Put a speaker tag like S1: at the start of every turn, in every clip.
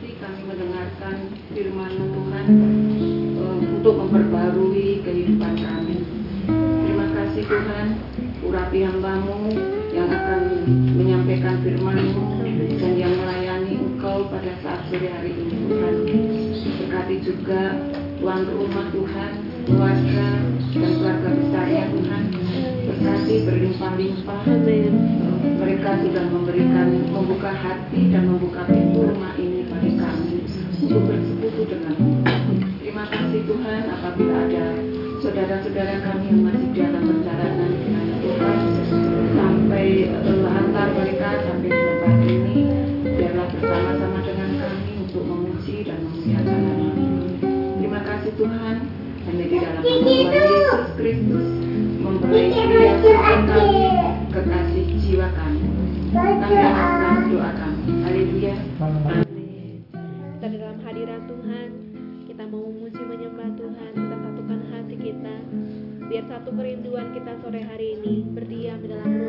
S1: kasih kami mendengarkan firman Tuhan eh, untuk memperbarui kehidupan kami. Terima kasih Tuhan, urapi hambamu yang akan menyampaikan firman-Mu dan yang melayani Engkau pada saat sore hari ini Tuhan. Berkati juga tuan rumah Tuhan, keluarga dan keluarga besarnya Tuhan. Berkati berlimpah-limpah.
S2: Amin.
S1: Mereka sudah memberikan, membuka hati dan membuka pintu rumah ini untuk bersekutu dengan Terima kasih Tuhan apabila ada saudara-saudara kami yang masih dalam perjalanan dengan Tuhan sampai eh, antar mereka sampai di tempat ini biarlah bersama-sama dengan kami untuk memuji dan memuliakan nama Terima kasih Tuhan hanya di dalam nama Tuhan Yesus Kristus memberi kami kekasih jiwa kami. Kami akan doa kami. Haleluya.
S2: Sore hari ini berdiam di dalam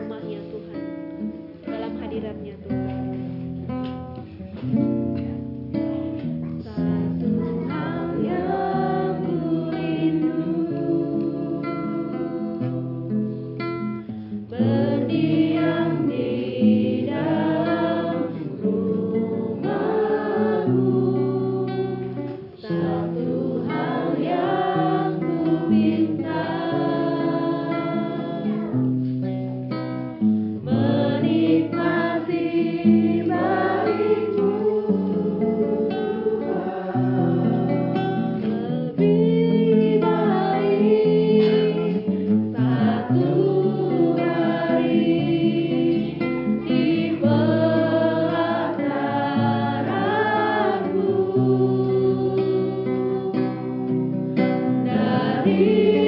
S2: vida.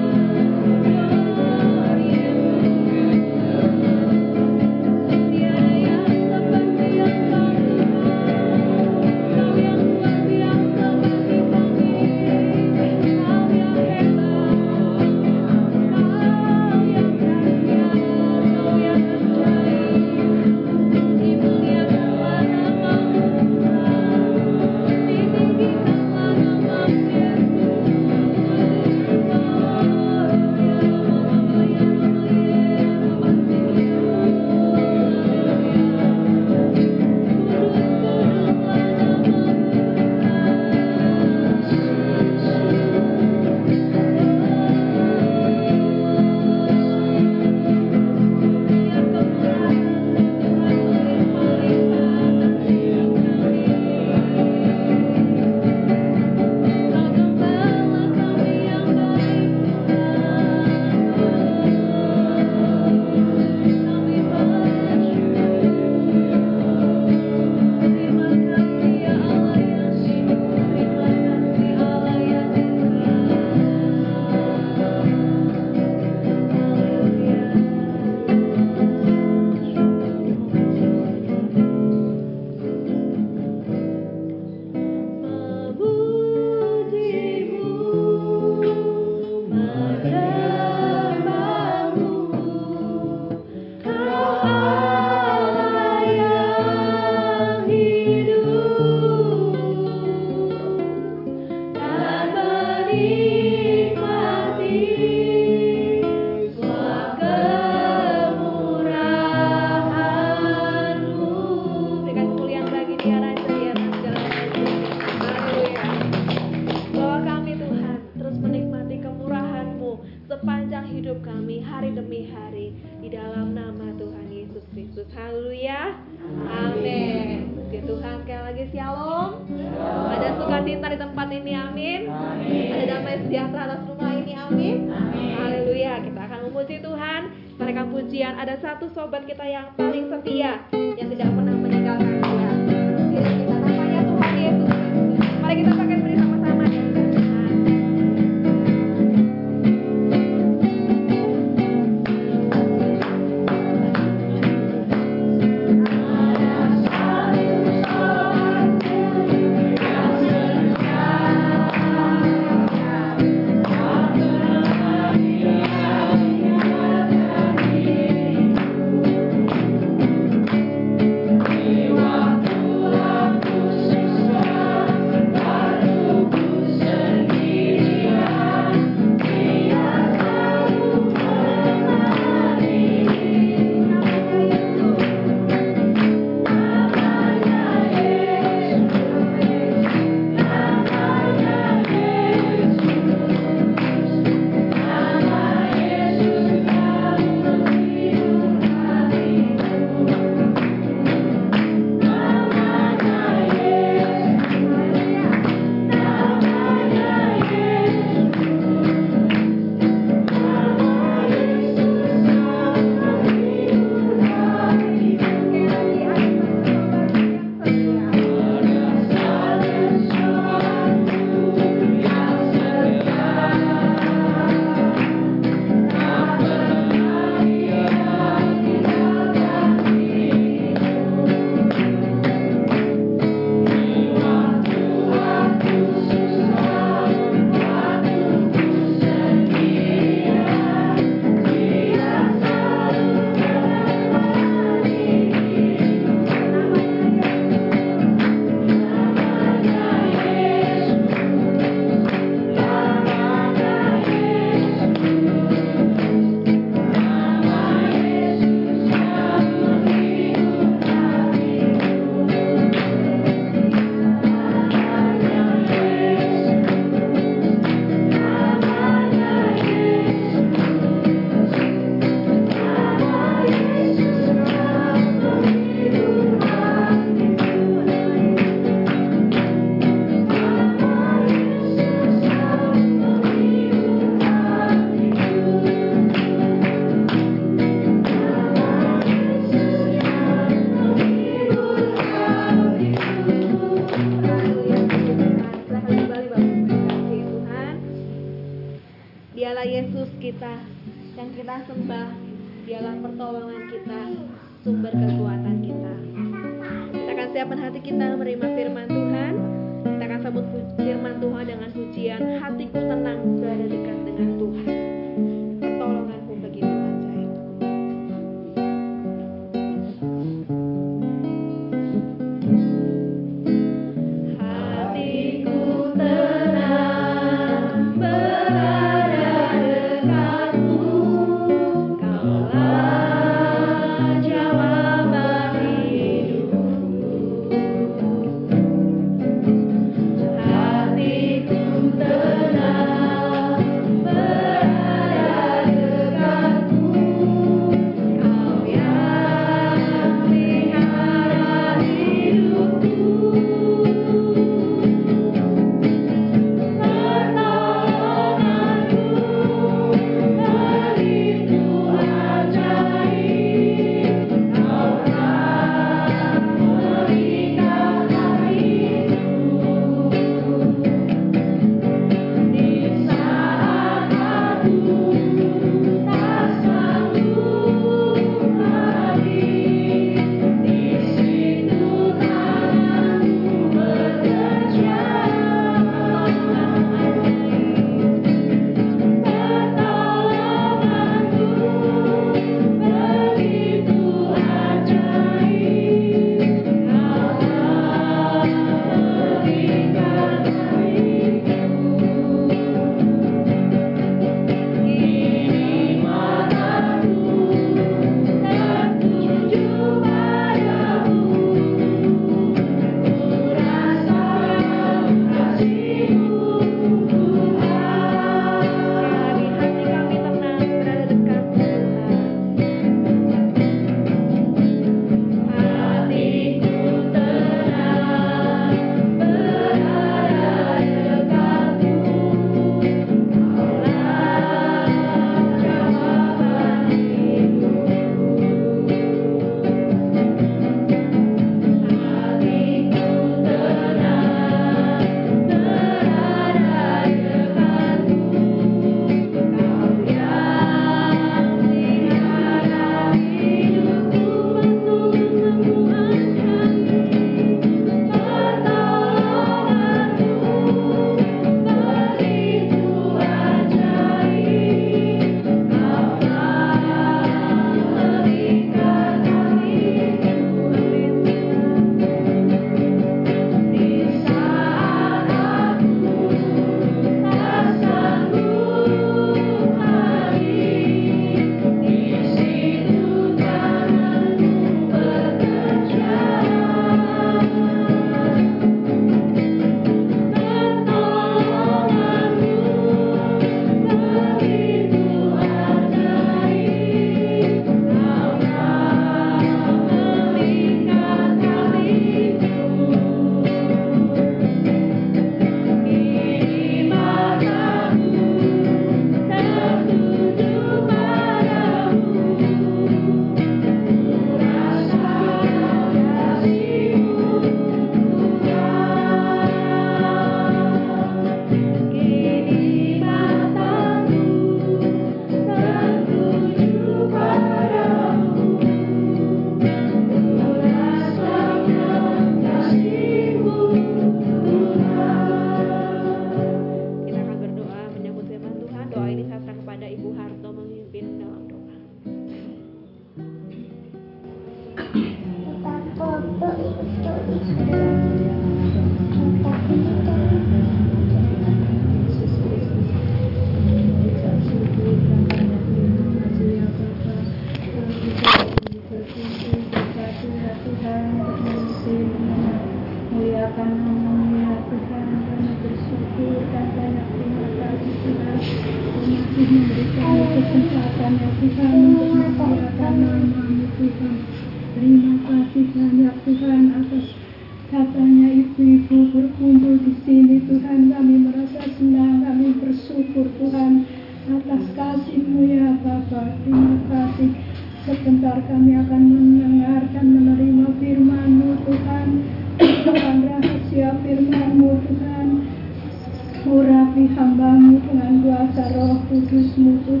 S2: Christmas.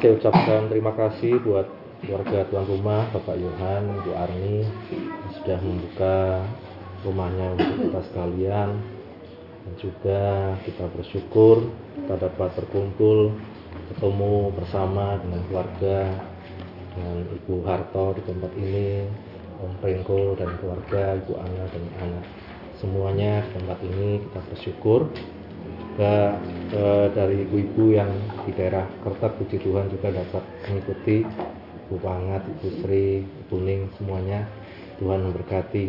S3: Saya ucapkan terima kasih buat keluarga tuan rumah Bapak Yohan, Bu Arni yang sudah membuka rumahnya untuk kita sekalian. Dan juga kita bersyukur kita dapat berkumpul ketemu bersama dengan keluarga dengan Ibu Harto di tempat ini Om Pringko dan keluarga Ibu Ana dan anak semuanya tempat ini kita bersyukur. Juga eh, dari ibu-ibu yang di daerah Kertek puji Tuhan juga dapat mengikuti. Ibu Pangat, Ibu Sri, Ibu Ning semuanya. Tuhan memberkati.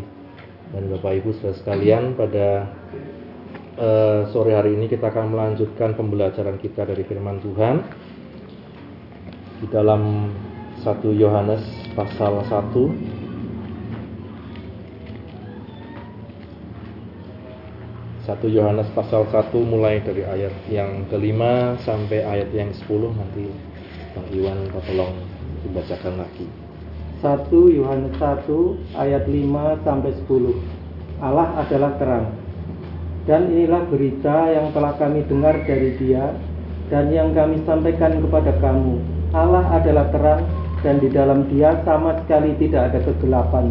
S3: Dan Bapak Ibu saudara sekalian pada eh, sore hari ini kita akan melanjutkan pembelajaran kita dari firman Tuhan. Di dalam 1 Yohanes pasal 1 1 Yohanes pasal 1 mulai dari ayat yang kelima sampai ayat yang 10 nanti Bang Iwan tolong dibacakan lagi.
S4: 1 Yohanes 1 ayat 5 sampai 10. Allah adalah terang. Dan inilah berita yang telah kami dengar dari Dia dan yang kami sampaikan kepada kamu. Allah adalah terang dan di dalam Dia sama sekali tidak ada kegelapan.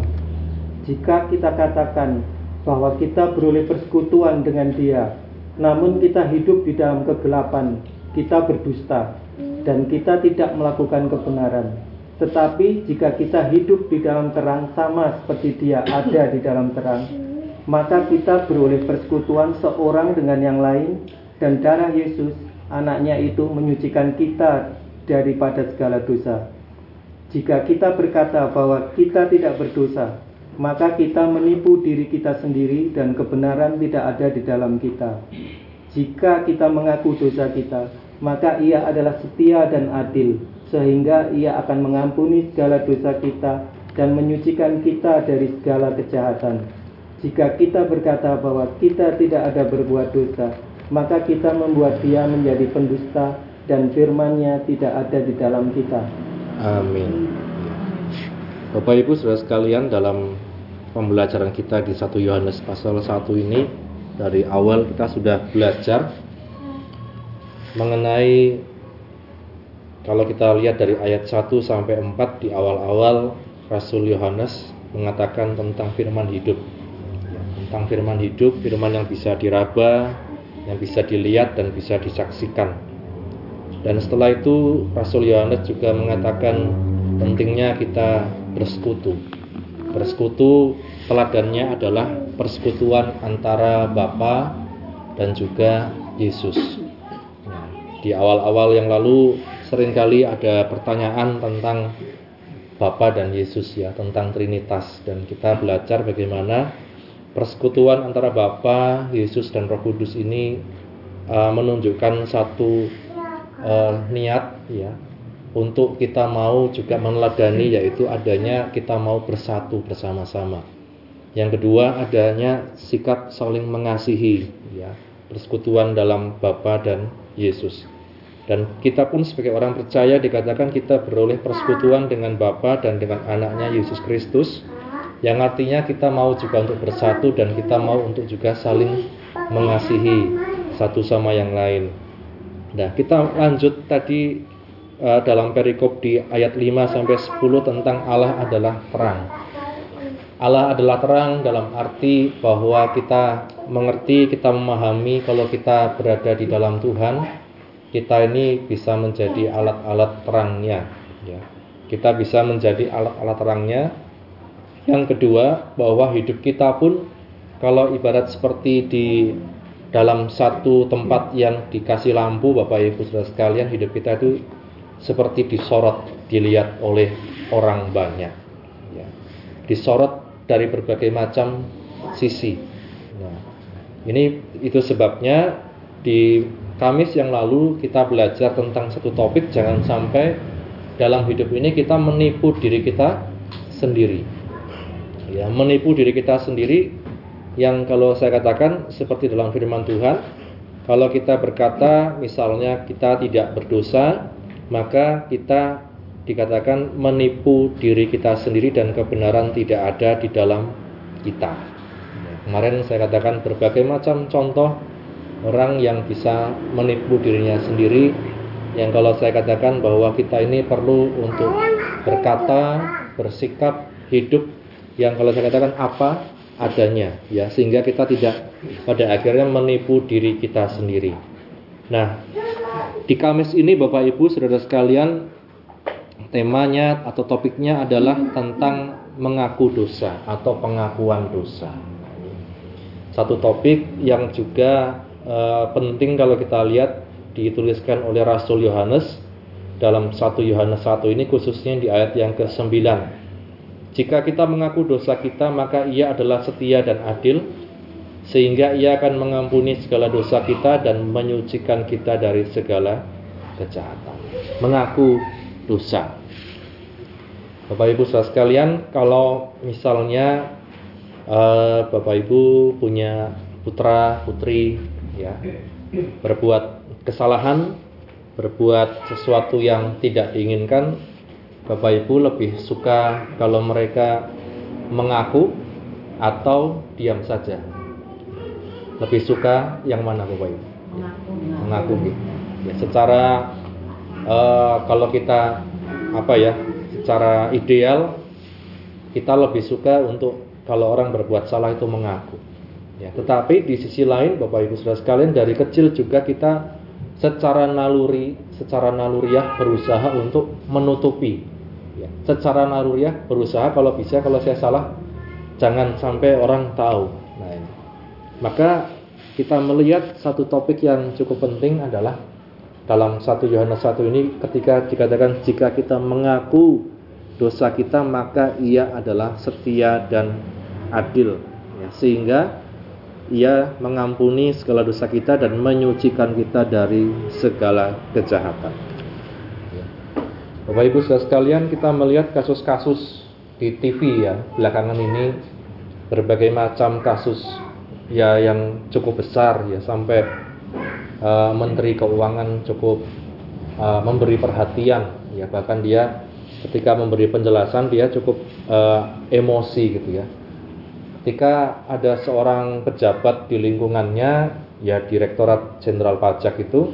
S4: Jika kita katakan bahwa kita beroleh persekutuan dengan Dia, namun kita hidup di dalam kegelapan, kita berdusta, dan kita tidak melakukan kebenaran. Tetapi jika kita hidup di dalam terang sama seperti Dia ada di dalam terang, maka kita beroleh persekutuan seorang dengan yang lain, dan darah Yesus, anaknya itu menyucikan kita daripada segala dosa. Jika kita berkata bahwa kita tidak berdosa, maka kita menipu diri kita sendiri dan kebenaran tidak ada di dalam kita. Jika kita mengaku dosa kita, maka ia adalah setia dan adil, sehingga ia akan mengampuni segala dosa kita dan menyucikan kita dari segala kejahatan. Jika kita berkata bahwa kita tidak ada berbuat dosa, maka kita membuat dia menjadi pendusta dan firman-Nya tidak ada di dalam kita.
S3: Amin. Bapak Ibu Saudara sekalian dalam pembelajaran kita di 1 Yohanes pasal 1 ini. Dari awal kita sudah belajar mengenai kalau kita lihat dari ayat 1 sampai 4 di awal-awal Rasul Yohanes mengatakan tentang firman hidup. Tentang firman hidup, firman yang bisa diraba yang bisa dilihat dan bisa disaksikan. Dan setelah itu Rasul Yohanes juga mengatakan pentingnya kita bersekutu Bersekutu teladannya adalah persekutuan antara Bapa dan juga Yesus. Nah, di awal-awal yang lalu sering kali ada pertanyaan tentang Bapa dan Yesus ya, tentang Trinitas dan kita belajar bagaimana persekutuan antara Bapa, Yesus dan Roh Kudus ini uh, menunjukkan satu uh, niat ya untuk kita mau juga meneladani yaitu adanya kita mau bersatu bersama-sama. Yang kedua adanya sikap saling mengasihi ya, persekutuan dalam Bapa dan Yesus. Dan kita pun sebagai orang percaya dikatakan kita beroleh persekutuan dengan Bapa dan dengan anaknya Yesus Kristus yang artinya kita mau juga untuk bersatu dan kita mau untuk juga saling mengasihi satu sama yang lain. Nah, kita lanjut tadi uh, dalam perikop di ayat 5 sampai 10 tentang Allah adalah terang. Allah adalah terang dalam arti bahwa kita mengerti, kita memahami kalau kita berada di dalam Tuhan, kita ini bisa menjadi alat-alat terangnya. Ya. Kita bisa menjadi alat-alat terangnya yang kedua, bahwa hidup kita pun kalau ibarat seperti di dalam satu tempat yang dikasih lampu Bapak Ibu Saudara sekalian, hidup kita itu seperti disorot, dilihat oleh orang banyak. Ya. Disorot dari berbagai macam sisi. Nah, ini itu sebabnya di Kamis yang lalu kita belajar tentang satu topik jangan sampai dalam hidup ini kita menipu diri kita sendiri ya menipu diri kita sendiri yang kalau saya katakan seperti dalam firman Tuhan kalau kita berkata misalnya kita tidak berdosa maka kita dikatakan menipu diri kita sendiri dan kebenaran tidak ada di dalam kita. Kemarin saya katakan berbagai macam contoh orang yang bisa menipu dirinya sendiri. Yang kalau saya katakan bahwa kita ini perlu untuk berkata, bersikap, hidup. Yang kalau saya katakan apa adanya ya sehingga kita tidak pada akhirnya menipu diri kita sendiri. Nah, di Kamis ini Bapak Ibu Saudara sekalian temanya atau topiknya adalah tentang mengaku dosa atau pengakuan dosa. Satu topik yang juga e, penting kalau kita lihat dituliskan oleh Rasul Yohanes dalam 1 Yohanes 1 ini khususnya di ayat yang ke-9 jika kita mengaku dosa kita, maka Ia adalah setia dan adil, sehingga Ia akan mengampuni segala dosa kita dan menyucikan kita dari segala kejahatan. Mengaku dosa. Bapak Ibu saudara sekalian, kalau misalnya uh, Bapak Ibu punya putra putri, ya berbuat kesalahan, berbuat sesuatu yang tidak diinginkan, Bapak Ibu lebih suka kalau mereka mengaku atau diam saja? Lebih suka yang mana Bapak Ibu? Mengaku. Mengaku gitu. Ya, secara uh, kalau kita apa ya? Secara ideal kita lebih suka untuk kalau orang berbuat salah itu mengaku. Ya, tetapi di sisi lain Bapak Ibu Saudara sekalian dari kecil juga kita secara naluri, secara naluriah berusaha untuk menutupi ya, secara naruriah berusaha kalau bisa kalau saya salah jangan sampai orang tahu. Maka kita melihat satu topik yang cukup penting adalah dalam satu Yohanes 1 ini ketika dikatakan jika kita mengaku dosa kita maka ia adalah setia dan adil ya, sehingga ia mengampuni segala dosa kita dan menyucikan kita dari segala kejahatan. Bapak Ibu saudara sekalian kita melihat kasus-kasus di TV ya belakangan ini berbagai macam kasus ya yang cukup besar ya sampai uh, Menteri Keuangan cukup uh, memberi perhatian ya bahkan dia ketika memberi penjelasan dia cukup uh, emosi gitu ya. Ketika ada seorang pejabat di lingkungannya ya Direktorat Jenderal Pajak itu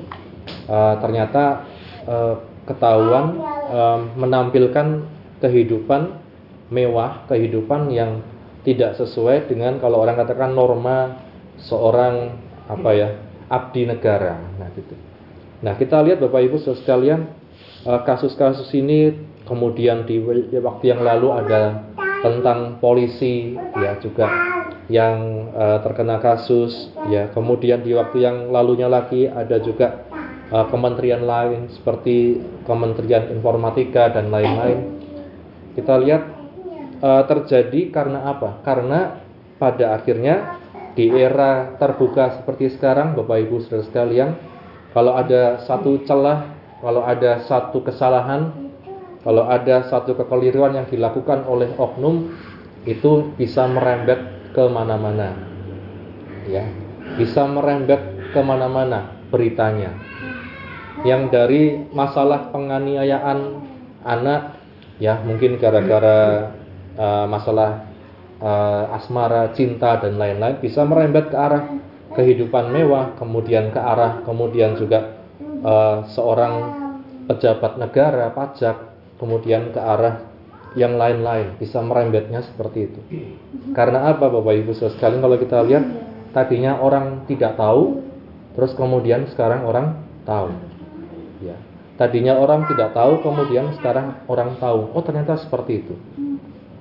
S3: uh, ternyata uh, ketahuan um, menampilkan kehidupan mewah, kehidupan yang tidak sesuai dengan kalau orang katakan norma seorang apa ya abdi negara. Nah gitu. Nah kita lihat Bapak Ibu sekalian kasus-kasus ini kemudian di waktu yang lalu ada tentang polisi ya juga yang uh, terkena kasus ya kemudian di waktu yang lalunya lagi ada juga uh, kementerian lain seperti Kementerian Informatika dan lain-lain. Kita lihat uh, terjadi karena apa? Karena pada akhirnya di era terbuka seperti sekarang Bapak Ibu Saudara sekalian, kalau ada satu celah, kalau ada satu kesalahan, kalau ada satu kekeliruan yang dilakukan oleh oknum itu bisa merembet ke mana-mana, ya, bisa merembet ke mana-mana beritanya. Yang dari masalah penganiayaan anak, ya mungkin gara-gara uh, masalah uh, asmara, cinta dan lain-lain bisa merembet ke arah kehidupan mewah, kemudian ke arah kemudian juga uh, seorang pejabat negara, pajak, kemudian ke arah yang lain-lain bisa merembetnya seperti itu. Karena apa Bapak Ibu sekalian kalau kita lihat tadinya orang tidak tahu, terus kemudian sekarang orang tahu. Ya. Tadinya orang tidak tahu, kemudian sekarang orang tahu. Oh ternyata seperti itu.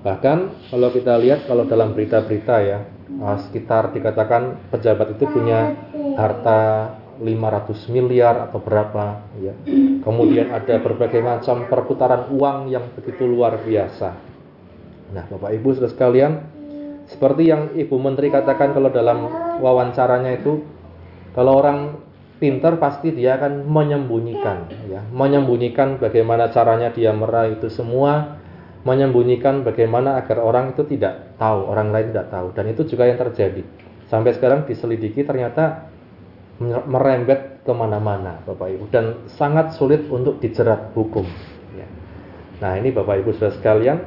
S3: Bahkan kalau kita lihat kalau dalam berita-berita ya uh, sekitar dikatakan pejabat itu punya harta 500 miliar atau berapa ya. Kemudian ada berbagai macam perputaran uang yang begitu luar biasa. Nah, Bapak Ibu Saudara sekalian, seperti yang Ibu Menteri katakan kalau dalam wawancaranya itu kalau orang pintar pasti dia akan menyembunyikan ya, menyembunyikan bagaimana caranya dia meraih itu semua menyembunyikan bagaimana agar orang itu tidak tahu, orang lain tidak tahu. Dan itu juga yang terjadi. Sampai sekarang diselidiki ternyata merembet ke mana-mana, Bapak Ibu, dan sangat sulit untuk dijerat hukum. Ya. Nah ini Bapak Ibu sudah sekalian,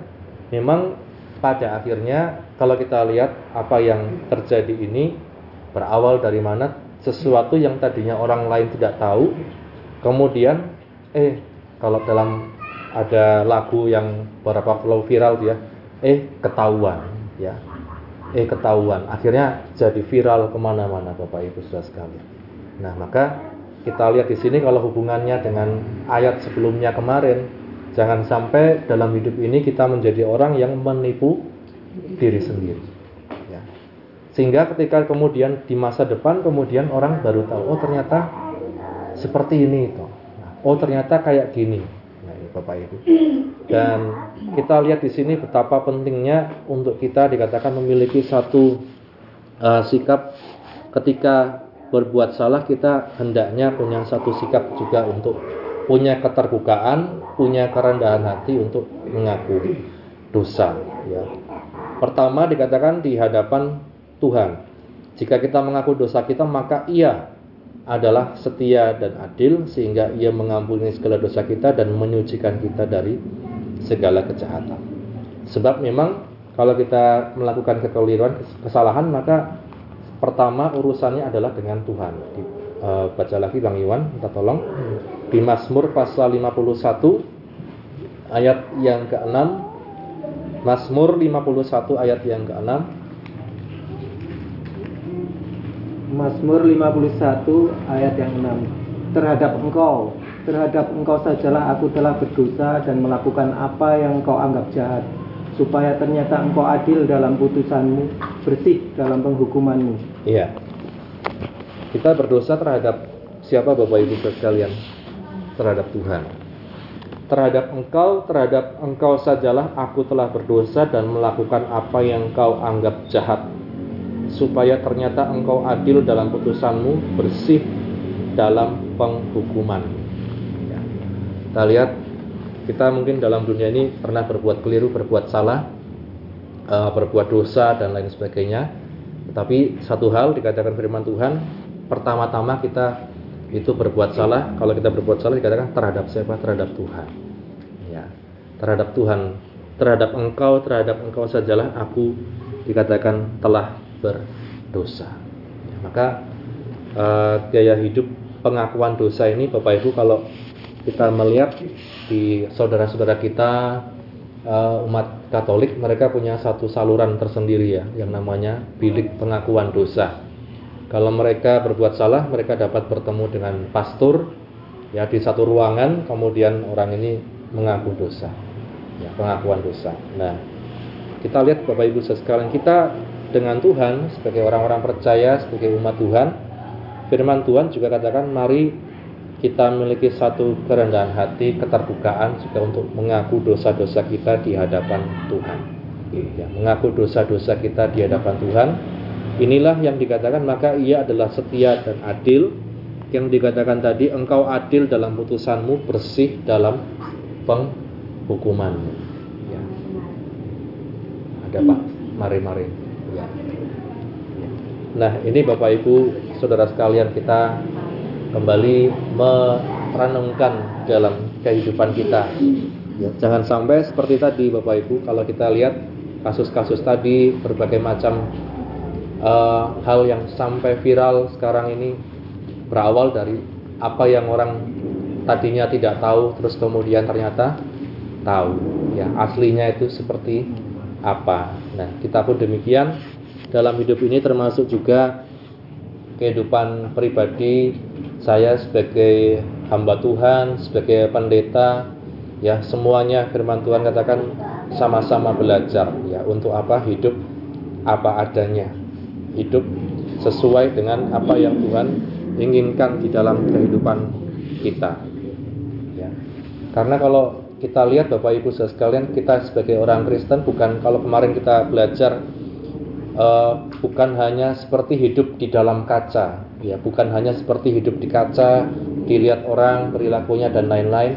S3: memang pada akhirnya kalau kita lihat apa yang terjadi ini berawal dari mana sesuatu yang tadinya orang lain tidak tahu, kemudian eh kalau dalam ada lagu yang beberapa kalau viral dia eh ketahuan ya. Eh ketahuan. Akhirnya jadi viral ke mana-mana bapak ibu sudah sekali nah maka kita lihat di sini kalau hubungannya dengan ayat sebelumnya kemarin. Jangan sampai dalam hidup ini kita menjadi orang yang menipu diri sendiri ya. sehingga ketika kemudian di masa depan kemudian orang baru tahu oh ternyata seperti ini itu nah, oh ternyata kayak gini Bapak Ibu. Dan kita lihat di sini betapa pentingnya untuk kita dikatakan memiliki satu uh, sikap ketika berbuat salah kita hendaknya punya satu sikap juga untuk punya keterbukaan, punya kerendahan hati untuk mengaku dosa ya. Pertama dikatakan di hadapan Tuhan. Jika kita mengaku dosa kita maka ia adalah setia dan adil sehingga ia mengampuni segala dosa kita dan menyucikan kita dari segala kejahatan. Sebab memang kalau kita melakukan kekeliruan, kesalahan maka pertama urusannya adalah dengan Tuhan. E, baca lagi Bang Iwan, minta tolong di Mazmur pasal 51 ayat yang ke-6 Mazmur 51 ayat yang ke-6
S4: Mazmur 51 ayat yang 6 Terhadap engkau Terhadap engkau sajalah aku telah berdosa dan melakukan apa yang engkau anggap jahat Supaya ternyata engkau adil dalam putusanmu Bersih dalam penghukumanmu.
S3: Iya. Kita berdosa terhadap siapa Bapak Ibu sekalian? Terhadap Tuhan. Terhadap engkau, terhadap engkau sajalah aku telah berdosa dan melakukan apa yang engkau anggap jahat supaya ternyata engkau adil dalam putusanmu, bersih dalam penghukuman. Kita lihat, kita mungkin dalam dunia ini pernah berbuat keliru, berbuat salah, uh, berbuat dosa dan lain sebagainya. Tetapi satu hal dikatakan firman Tuhan, pertama-tama kita itu berbuat salah. Kalau kita berbuat salah dikatakan terhadap siapa? Terhadap Tuhan. Ya, terhadap Tuhan, terhadap engkau, terhadap engkau sajalah aku dikatakan telah berdosa. Ya, maka uh, gaya hidup pengakuan dosa ini Bapak Ibu kalau kita melihat di saudara-saudara kita uh, umat Katolik mereka punya satu saluran tersendiri ya yang namanya bilik pengakuan dosa. Kalau mereka berbuat salah, mereka dapat bertemu dengan pastor ya di satu ruangan, kemudian orang ini mengaku dosa. Ya, pengakuan dosa. Nah, kita lihat Bapak Ibu sekalian, kita dengan Tuhan sebagai orang-orang percaya sebagai umat Tuhan firman Tuhan juga katakan mari kita memiliki satu kerendahan hati keterbukaan juga untuk mengaku dosa-dosa kita di hadapan Tuhan. Ya, mengaku dosa-dosa kita di hadapan Tuhan. Inilah yang dikatakan maka ia adalah setia dan adil. Yang dikatakan tadi engkau adil dalam putusanmu bersih dalam penghukumanmu. Ya. ada pak? Mari-mari. Nah ini bapak ibu saudara sekalian kita kembali merenungkan dalam kehidupan kita. Ya, jangan sampai seperti tadi bapak ibu kalau kita lihat kasus-kasus tadi berbagai macam uh, hal yang sampai viral sekarang ini berawal dari apa yang orang tadinya tidak tahu terus kemudian ternyata tahu. Ya aslinya itu seperti apa nah kita pun demikian dalam hidup ini termasuk juga kehidupan pribadi saya sebagai hamba Tuhan sebagai pendeta ya semuanya firman Tuhan katakan sama-sama belajar ya untuk apa hidup apa adanya hidup sesuai dengan apa yang Tuhan inginkan di dalam kehidupan kita. Ya. Karena kalau kita lihat Bapak Ibu sekalian, kita sebagai orang Kristen bukan kalau kemarin kita belajar uh, bukan hanya seperti hidup di dalam kaca, ya, bukan hanya seperti hidup di kaca, dilihat orang perilakunya dan lain-lain.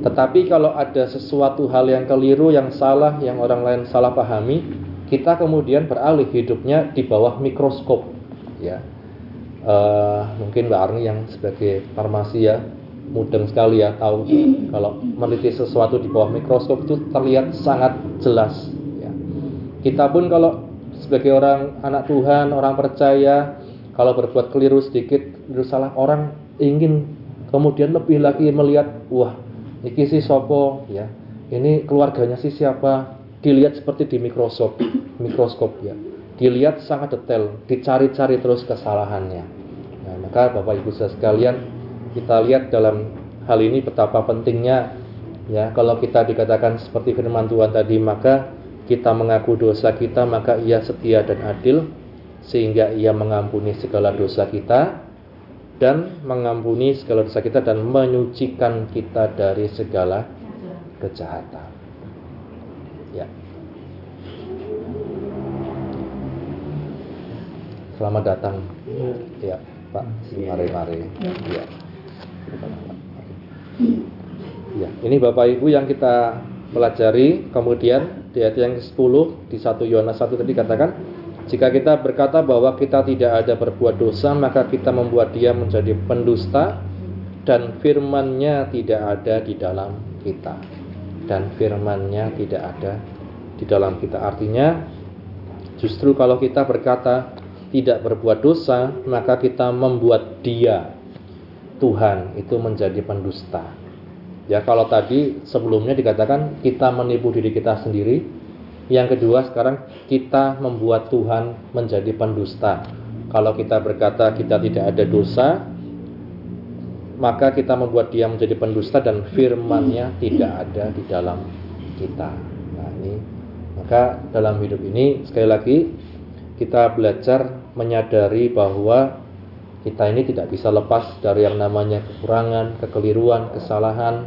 S3: Tetapi kalau ada sesuatu hal yang keliru, yang salah, yang orang lain salah pahami, kita kemudian beralih hidupnya di bawah mikroskop, ya uh, mungkin Mbak Arni yang sebagai farmasi ya mudeng sekali ya tahu. Kalau meneliti sesuatu di bawah mikroskop itu terlihat sangat jelas ya. kita pun kalau sebagai orang anak Tuhan orang percaya kalau berbuat keliru sedikit keliru salah. Orang ingin kemudian lebih lagi melihat wah ini si sopo ya. Ini keluarganya si siapa? Dilihat seperti di mikroskop mikroskop ya. Dilihat sangat detail, dicari-cari terus kesalahannya. Nah, maka Bapak Ibu sekalian, kita lihat dalam hal ini betapa pentingnya ya kalau kita dikatakan seperti firman Tuhan tadi maka kita mengaku dosa kita maka ia setia dan adil sehingga ia mengampuni segala dosa kita dan mengampuni segala dosa kita dan menyucikan kita dari segala kejahatan. Ya. Selamat datang. Ya, Pak. Mari-mari. Ya. Ya, ini Bapak Ibu yang kita pelajari. Kemudian di ayat yang ke-10 di 1 Yohanes 1 tadi katakan, jika kita berkata bahwa kita tidak ada berbuat dosa, maka kita membuat dia menjadi pendusta dan firman-Nya tidak ada di dalam kita. Dan firman-Nya tidak ada di dalam kita. Artinya justru kalau kita berkata tidak berbuat dosa, maka kita membuat dia Tuhan itu menjadi pendusta. Ya kalau tadi sebelumnya dikatakan kita menipu diri kita sendiri, yang kedua sekarang kita membuat Tuhan menjadi pendusta. Kalau kita berkata kita tidak ada dosa, maka kita membuat dia menjadi pendusta dan firmannya tidak ada di dalam kita. Nah ini maka dalam hidup ini sekali lagi kita belajar menyadari bahwa kita ini tidak bisa lepas dari yang namanya kekurangan, kekeliruan, kesalahan.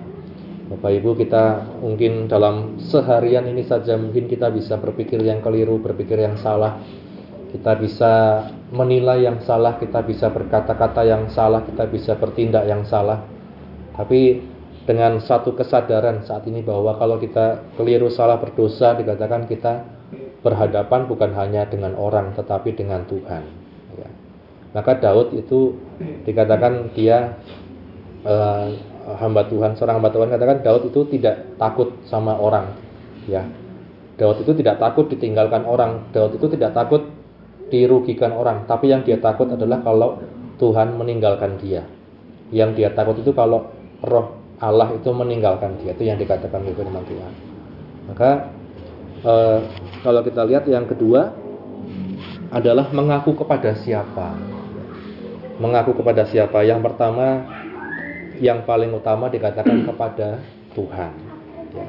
S3: Bapak Ibu kita mungkin dalam seharian ini saja mungkin kita bisa berpikir yang keliru, berpikir yang salah. Kita bisa menilai yang salah, kita bisa berkata-kata yang salah, kita bisa bertindak yang salah. Tapi dengan satu kesadaran saat ini bahwa kalau kita keliru salah berdosa dikatakan kita berhadapan bukan hanya dengan orang tetapi dengan Tuhan. Maka Daud itu dikatakan dia uh, hamba Tuhan, seorang hamba Tuhan katakan Daud itu tidak takut sama orang. Ya. Daud itu tidak takut ditinggalkan orang, Daud itu tidak takut dirugikan orang, tapi yang dia takut adalah kalau Tuhan meninggalkan dia. Yang dia takut itu kalau roh Allah itu meninggalkan dia, itu yang dikatakan oleh firman Tuhan. Maka uh, kalau kita lihat yang kedua adalah mengaku kepada siapa. Mengaku kepada siapa? Yang pertama, yang paling utama dikatakan kepada Tuhan. Ya.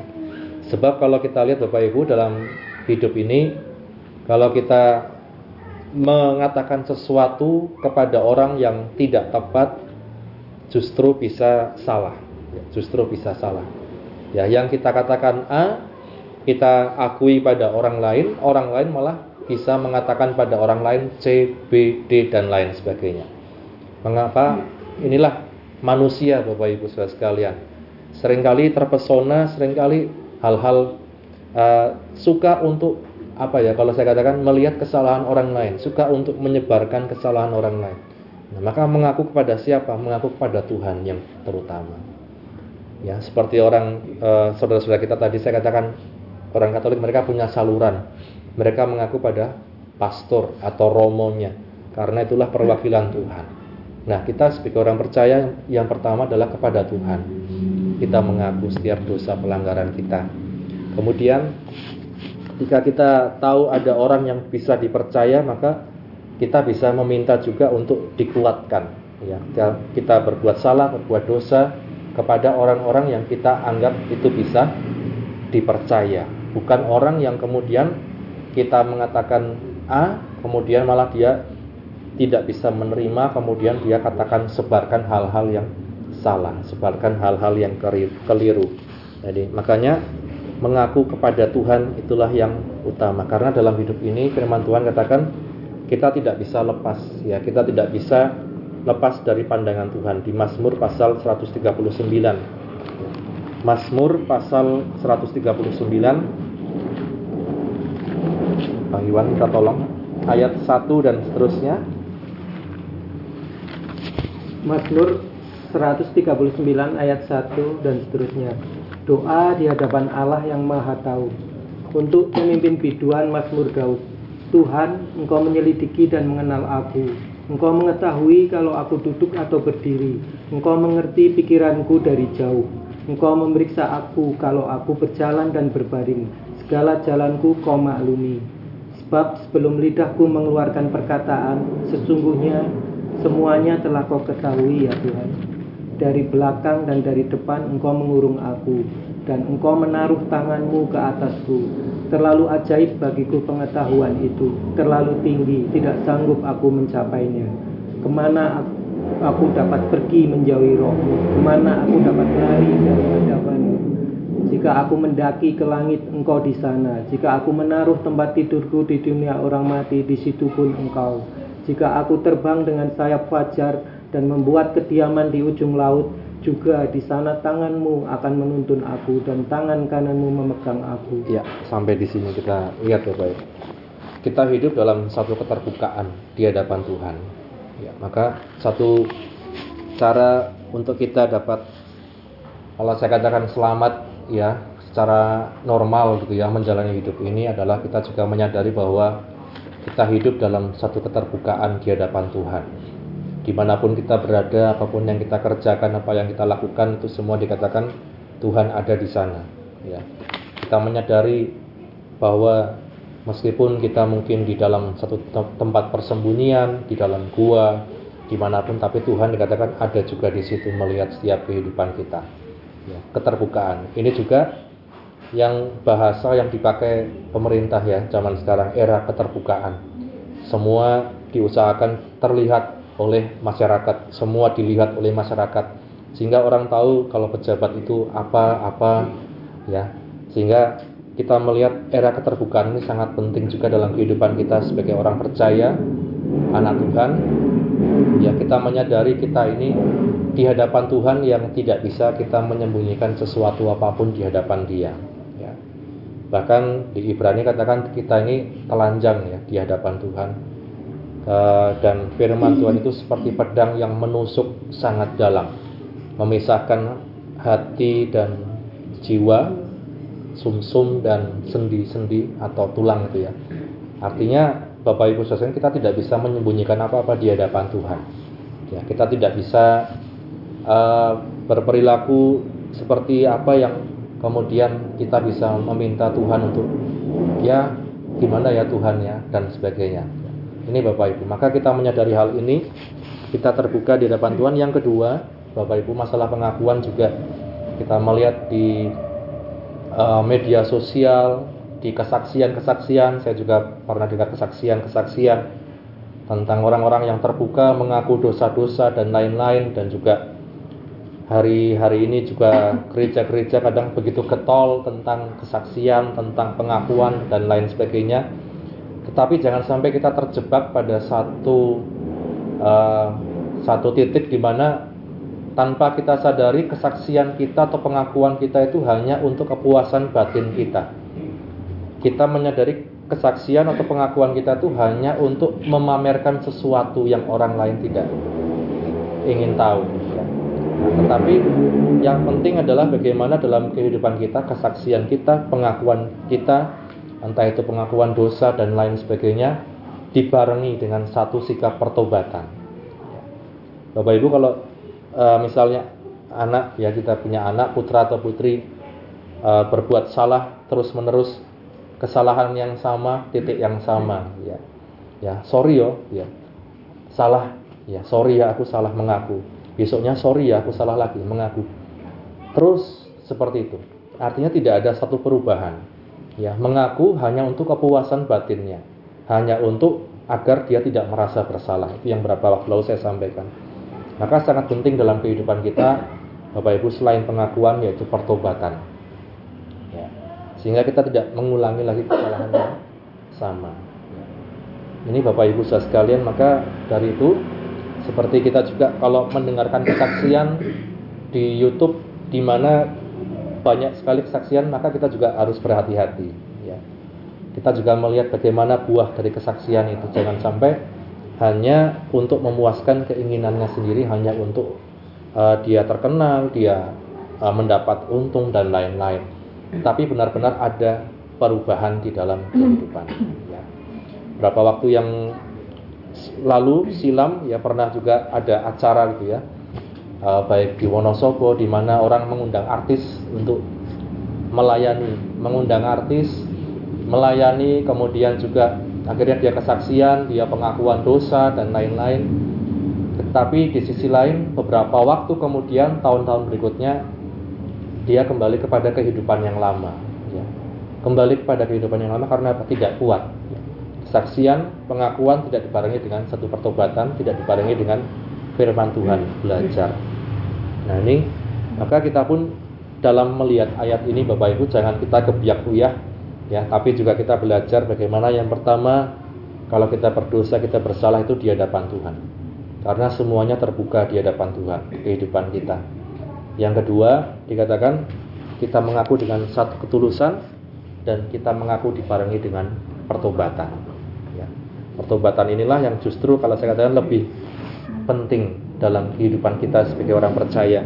S3: Sebab kalau kita lihat Bapak Ibu dalam hidup ini, kalau kita mengatakan sesuatu kepada orang yang tidak tepat, justru bisa salah. Ya, justru bisa salah. Ya, yang kita katakan A, kita akui pada orang lain, orang lain malah bisa mengatakan pada orang lain C, B, D dan lain sebagainya. Mengapa? Inilah manusia Bapak Ibu Saudara sekalian. Seringkali terpesona, sering kali hal-hal uh, suka untuk apa ya kalau saya katakan melihat kesalahan orang lain, suka untuk menyebarkan kesalahan orang lain. Nah, maka mengaku kepada siapa? Mengaku kepada Tuhan yang terutama. Ya, seperti orang uh, saudara-saudara kita tadi saya katakan orang Katolik mereka punya saluran. Mereka mengaku pada pastor atau romonya karena itulah perwakilan Tuhan. Nah, kita sebagai orang percaya yang pertama adalah kepada Tuhan. Kita mengaku setiap dosa pelanggaran kita. Kemudian jika kita tahu ada orang yang bisa dipercaya, maka kita bisa meminta juga untuk dikuatkan. Ya, kita berbuat salah, berbuat dosa kepada orang-orang yang kita anggap itu bisa dipercaya, bukan orang yang kemudian kita mengatakan A, kemudian malah dia tidak bisa menerima, kemudian dia katakan sebarkan hal-hal yang salah, sebarkan hal-hal yang keliru. Jadi makanya mengaku kepada Tuhan itulah yang utama. Karena dalam hidup ini firman Tuhan katakan kita tidak bisa lepas ya kita tidak bisa lepas dari pandangan Tuhan. Di Mazmur pasal 139 Mazmur pasal 139 Bang Iwan kita tolong. Ayat 1 dan seterusnya
S4: Mazmur 139 ayat 1 dan seterusnya Doa di hadapan Allah yang Maha Tahu. Untuk pemimpin biduan Mazmur Daud. Tuhan, Engkau menyelidiki dan mengenal aku. Engkau mengetahui kalau aku duduk atau berdiri. Engkau mengerti pikiranku dari jauh. Engkau memeriksa aku kalau aku berjalan dan berbaring. Segala jalanku kau maklumi. Sebab sebelum lidahku mengeluarkan perkataan, sesungguhnya semuanya telah kau ketahui ya Tuhan. Dari belakang dan dari depan engkau mengurung aku dan engkau menaruh tanganmu ke atasku. Terlalu ajaib bagiku pengetahuan itu, terlalu tinggi, tidak sanggup aku mencapainya. Ke mana aku, dapat pergi menjauhi rohmu? Ke mana aku dapat lari dari hadapanmu? Jika aku mendaki ke langit, engkau di sana. Jika aku menaruh tempat tidurku di dunia orang mati, di situ pun engkau. Jika aku terbang dengan sayap fajar, dan membuat kediaman di ujung laut juga di sana tanganmu akan menuntun aku dan tangan kananmu memegang aku.
S3: Ya, sampai di sini kita lihat ya baik. Kita hidup dalam satu keterbukaan di hadapan Tuhan. Ya, maka satu cara untuk kita dapat kalau saya katakan selamat ya secara normal gitu ya menjalani hidup ini adalah kita juga menyadari bahwa kita hidup dalam satu keterbukaan di hadapan Tuhan di mana pun kita berada, apa pun yang kita kerjakan, apa yang kita lakukan itu semua dikatakan Tuhan ada di sana. Ya. Kita menyadari bahwa meskipun kita mungkin di dalam satu tempat persembunyian, di dalam gua, di mana pun, tapi Tuhan dikatakan ada juga di situ melihat setiap kehidupan kita. Ya. Keterbukaan. Ini juga yang bahasa yang dipakai pemerintah ya zaman sekarang era keterbukaan. Semua diusahakan terlihat oleh masyarakat, semua dilihat oleh masyarakat sehingga orang tahu kalau pejabat itu apa-apa ya. Sehingga kita melihat era keterbukaan ini sangat penting juga dalam kehidupan kita sebagai orang percaya, anak Tuhan. Ya, kita menyadari kita ini di hadapan Tuhan yang tidak bisa kita menyembunyikan sesuatu apa pun di hadapan Dia. Bahkan di Ibrani katakan kita ini telanjang ya di hadapan Tuhan Eh, dan firman Tuhan itu seperti pedang yang menusuk sangat dalam, memisahkan hati dan jiwa, sumsum -sum dan sendi-sendi atau tulang itu ya. Artinya Bapak Ibu Saudara kita tidak bisa menyembunyikan apa-apa di hadapan Tuhan. Ya, kita tidak bisa uh, berperilaku seperti apa yang kemudian kita bisa meminta Tuhan untuk ya gimana ya Tuhan ya dan sebagainya. Ini Bapak Ibu. Maka kita menyadari hal ini, kita terbuka di hadapan Tuhan. Yang kedua, Bapak Ibu, masalah pengakuan juga kita melihat di uh, media sosial, di kesaksian-kesaksian. Saya juga pernah dengar kesaksian-kesaksian tentang orang-orang yang terbuka mengaku dosa-dosa dan lain-lain dan juga hari-hari ini juga gereja-gereja kadang begitu getol tentang kesaksian, tentang pengakuan dan lain sebagainya. Tetapi jangan sampai kita terjebak pada satu uh, satu titik di mana tanpa kita sadari kesaksian kita atau pengakuan kita itu hanya untuk kepuasan batin kita. Kita menyadari kesaksian atau pengakuan kita itu hanya untuk memamerkan sesuatu yang orang lain tidak ingin tahu. Tetapi yang penting adalah bagaimana dalam kehidupan kita, kesaksian kita, pengakuan kita, entah itu pengakuan dosa dan lain sebagainya, dibarengi dengan satu sikap pertobatan. Bapak Ibu kalau e, misalnya anak ya kita punya anak putra atau putri e, berbuat salah terus menerus kesalahan yang sama titik yang sama ya. Ya sorry yo ya. Salah ya sorry ya aku salah mengaku besoknya sorry ya aku salah lagi mengaku. Terus seperti itu. Artinya tidak ada satu perubahan. Ya mengaku hanya untuk kepuasan batinnya. Hanya untuk agar dia tidak merasa bersalah. Itu yang berapa waktu lalu saya sampaikan. Maka sangat penting dalam kehidupan kita Bapak Ibu selain pengakuan yaitu pertobatan. Ya. sehingga kita tidak mengulangi lagi kesalahan yang sama. Ini Bapak Ibu saudara sekalian maka dari itu seperti kita juga kalau mendengarkan kesaksian di YouTube di mana banyak sekali kesaksian, maka kita juga harus berhati-hati. Ya. Kita juga melihat bagaimana buah dari kesaksian itu. Jangan sampai hanya untuk memuaskan keinginannya sendiri, hanya untuk uh, dia terkenal, dia uh, mendapat untung dan lain-lain. Tapi benar-benar ada perubahan di dalam kehidupan. Ya. Berapa waktu yang lalu silam ya pernah juga ada acara gitu ya. Uh, baik di Wonosobo di mana orang mengundang artis untuk melayani mengundang artis melayani kemudian juga akhirnya dia kesaksian dia pengakuan dosa dan lain-lain. Tetapi di sisi lain beberapa waktu kemudian tahun-tahun berikutnya dia kembali kepada kehidupan yang lama ya. kembali kepada kehidupan yang lama karena tidak kuat Kesaksian, pengakuan tidak dibarengi dengan satu pertobatan, tidak dibarengi dengan firman Tuhan, belajar. Nah ini, maka kita pun dalam melihat ayat ini Bapak Ibu jangan kita kebiak uyah ya, tapi juga kita belajar bagaimana yang pertama kalau kita berdosa, kita bersalah itu di hadapan Tuhan. Karena semuanya terbuka di hadapan Tuhan, kehidupan kita. Yang kedua, dikatakan kita mengaku dengan satu ketulusan dan kita mengaku dibarengi dengan pertobatan. Pertobatan inilah yang justru kalau saya katakan lebih penting dalam kehidupan kita sebagai orang percaya,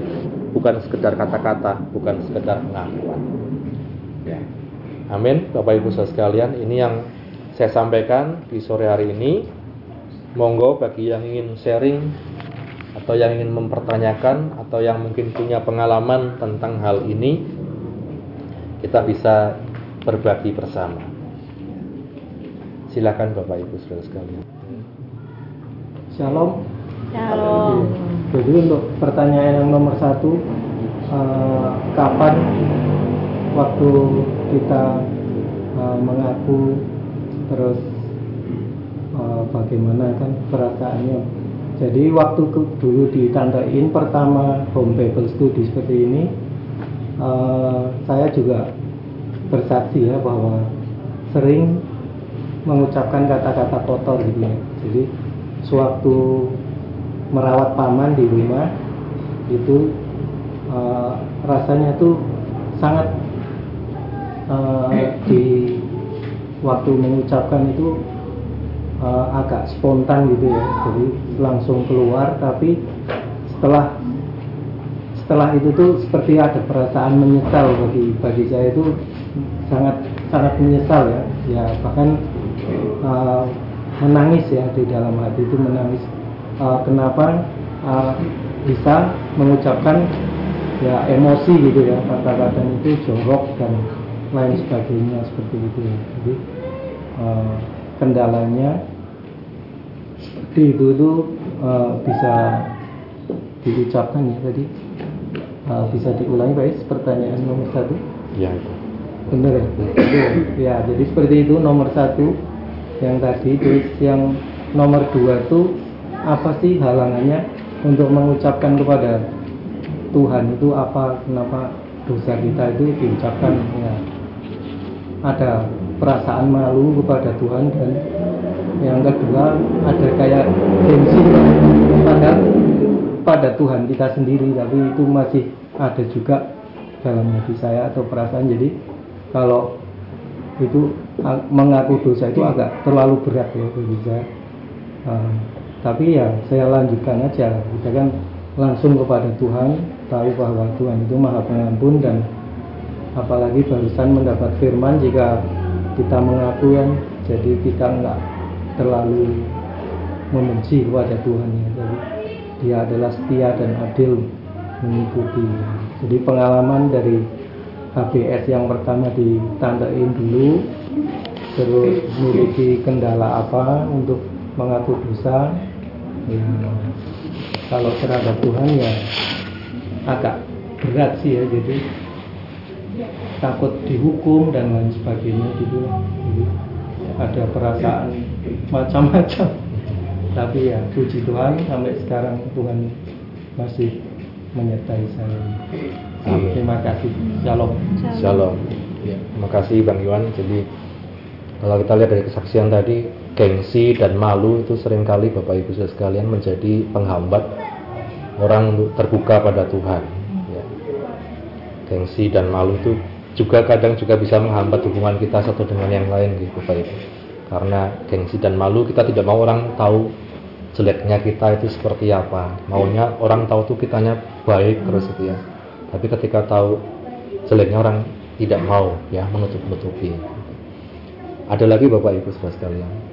S3: bukan sekedar kata-kata, bukan sekedar pengakuan. Ya. Amin, Bapak Ibu Saudara sekalian, ini yang saya sampaikan di sore hari ini. Monggo bagi yang ingin sharing atau yang ingin mempertanyakan atau yang mungkin punya pengalaman tentang hal ini, kita bisa berbagi bersama. Silakan Bapak Ibu Saudara sekalian.
S4: Shalom.
S2: Shalom.
S4: Jadi untuk pertanyaan yang nomor satu, eh, kapan waktu kita eh, mengaku terus eh, bagaimana kan perasaannya? Jadi waktu ke, dulu ditandain pertama home Bible study seperti ini, eh, saya juga bersaksi ya bahwa sering mengucapkan kata-kata kotor gitu ya. Jadi sewaktu merawat paman di rumah itu uh, rasanya tuh sangat uh, di waktu mengucapkan itu uh, agak spontan gitu ya. Jadi langsung keluar tapi setelah setelah itu tuh seperti ada perasaan menyesal bagi bagi saya itu sangat sangat menyesal ya ya bahkan uh, menangis ya di dalam hati itu menangis. Uh, kenapa? Uh, bisa mengucapkan ya emosi gitu ya kata-kata itu jorok dan lain sebagainya seperti itu ya. jadi uh, kendalanya seperti itu tuh uh, bisa diucapkan ya tadi. Uh, bisa diulangi baik pertanyaan nomor satu?
S3: Ya itu.
S4: Benar ya? Ya jadi seperti itu nomor satu yang tadi terus yang nomor dua itu apa sih halangannya untuk mengucapkan kepada Tuhan itu apa kenapa dosa kita itu diucapkan? Ya ada perasaan malu kepada Tuhan dan yang kedua ada kayak gengsi pada pada Tuhan kita sendiri tapi itu masih ada juga dalam hati saya atau perasaan. Jadi kalau itu mengaku dosa itu agak terlalu berat ya bagi saya uh, tapi ya saya lanjutkan aja. Kita kan langsung kepada Tuhan tahu bahwa Tuhan itu maha pengampun dan apalagi barusan mendapat firman jika kita mengaku kan jadi kita nggak terlalu membenci kepada Tuhan ya. Jadi dia adalah setia dan adil mengikuti. Jadi pengalaman dari HBS yang pertama ditandain dulu terus memiliki kendala apa untuk mengaku dosa. Ya kalau terhadap Tuhan ya agak berat sih ya jadi takut dihukum dan lain sebagainya gitu. Jadi, ada perasaan macam-macam. Tapi ya puji Tuhan sampai sekarang Tuhan masih menyertai saya terima kasih shalom
S1: shalom ya, terima kasih Bang Iwan jadi kalau kita lihat dari kesaksian tadi gengsi dan malu itu sering kali Bapak Ibu sekalian menjadi penghambat orang untuk terbuka pada Tuhan ya. gengsi dan malu itu juga kadang juga bisa menghambat hubungan kita satu dengan yang lain gitu Pak Ibu. Karena gengsi dan malu kita tidak mau orang tahu jeleknya kita itu seperti apa. Maunya orang tahu tuh kitanya baik terus itu ya. Tapi ketika tahu jeleknya orang tidak mau ya menutup-nutupi. Ada lagi Bapak Ibu sekalian.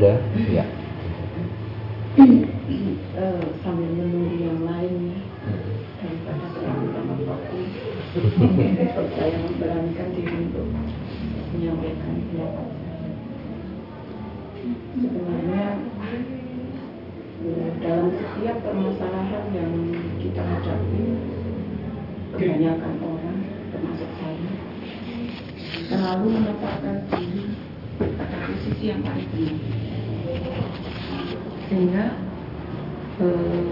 S3: ada? Iya. Eh,
S1: ya. Sambil menunggu yang lainnya daripada saya memberanikan diri untuk menyampaikan pendapat. Sebenarnya eh, dalam setiap permasalahan yang kita hadapi kebanyakan orang termasuk saya selalu menempatkan diri posisi yang tadi sehingga eh,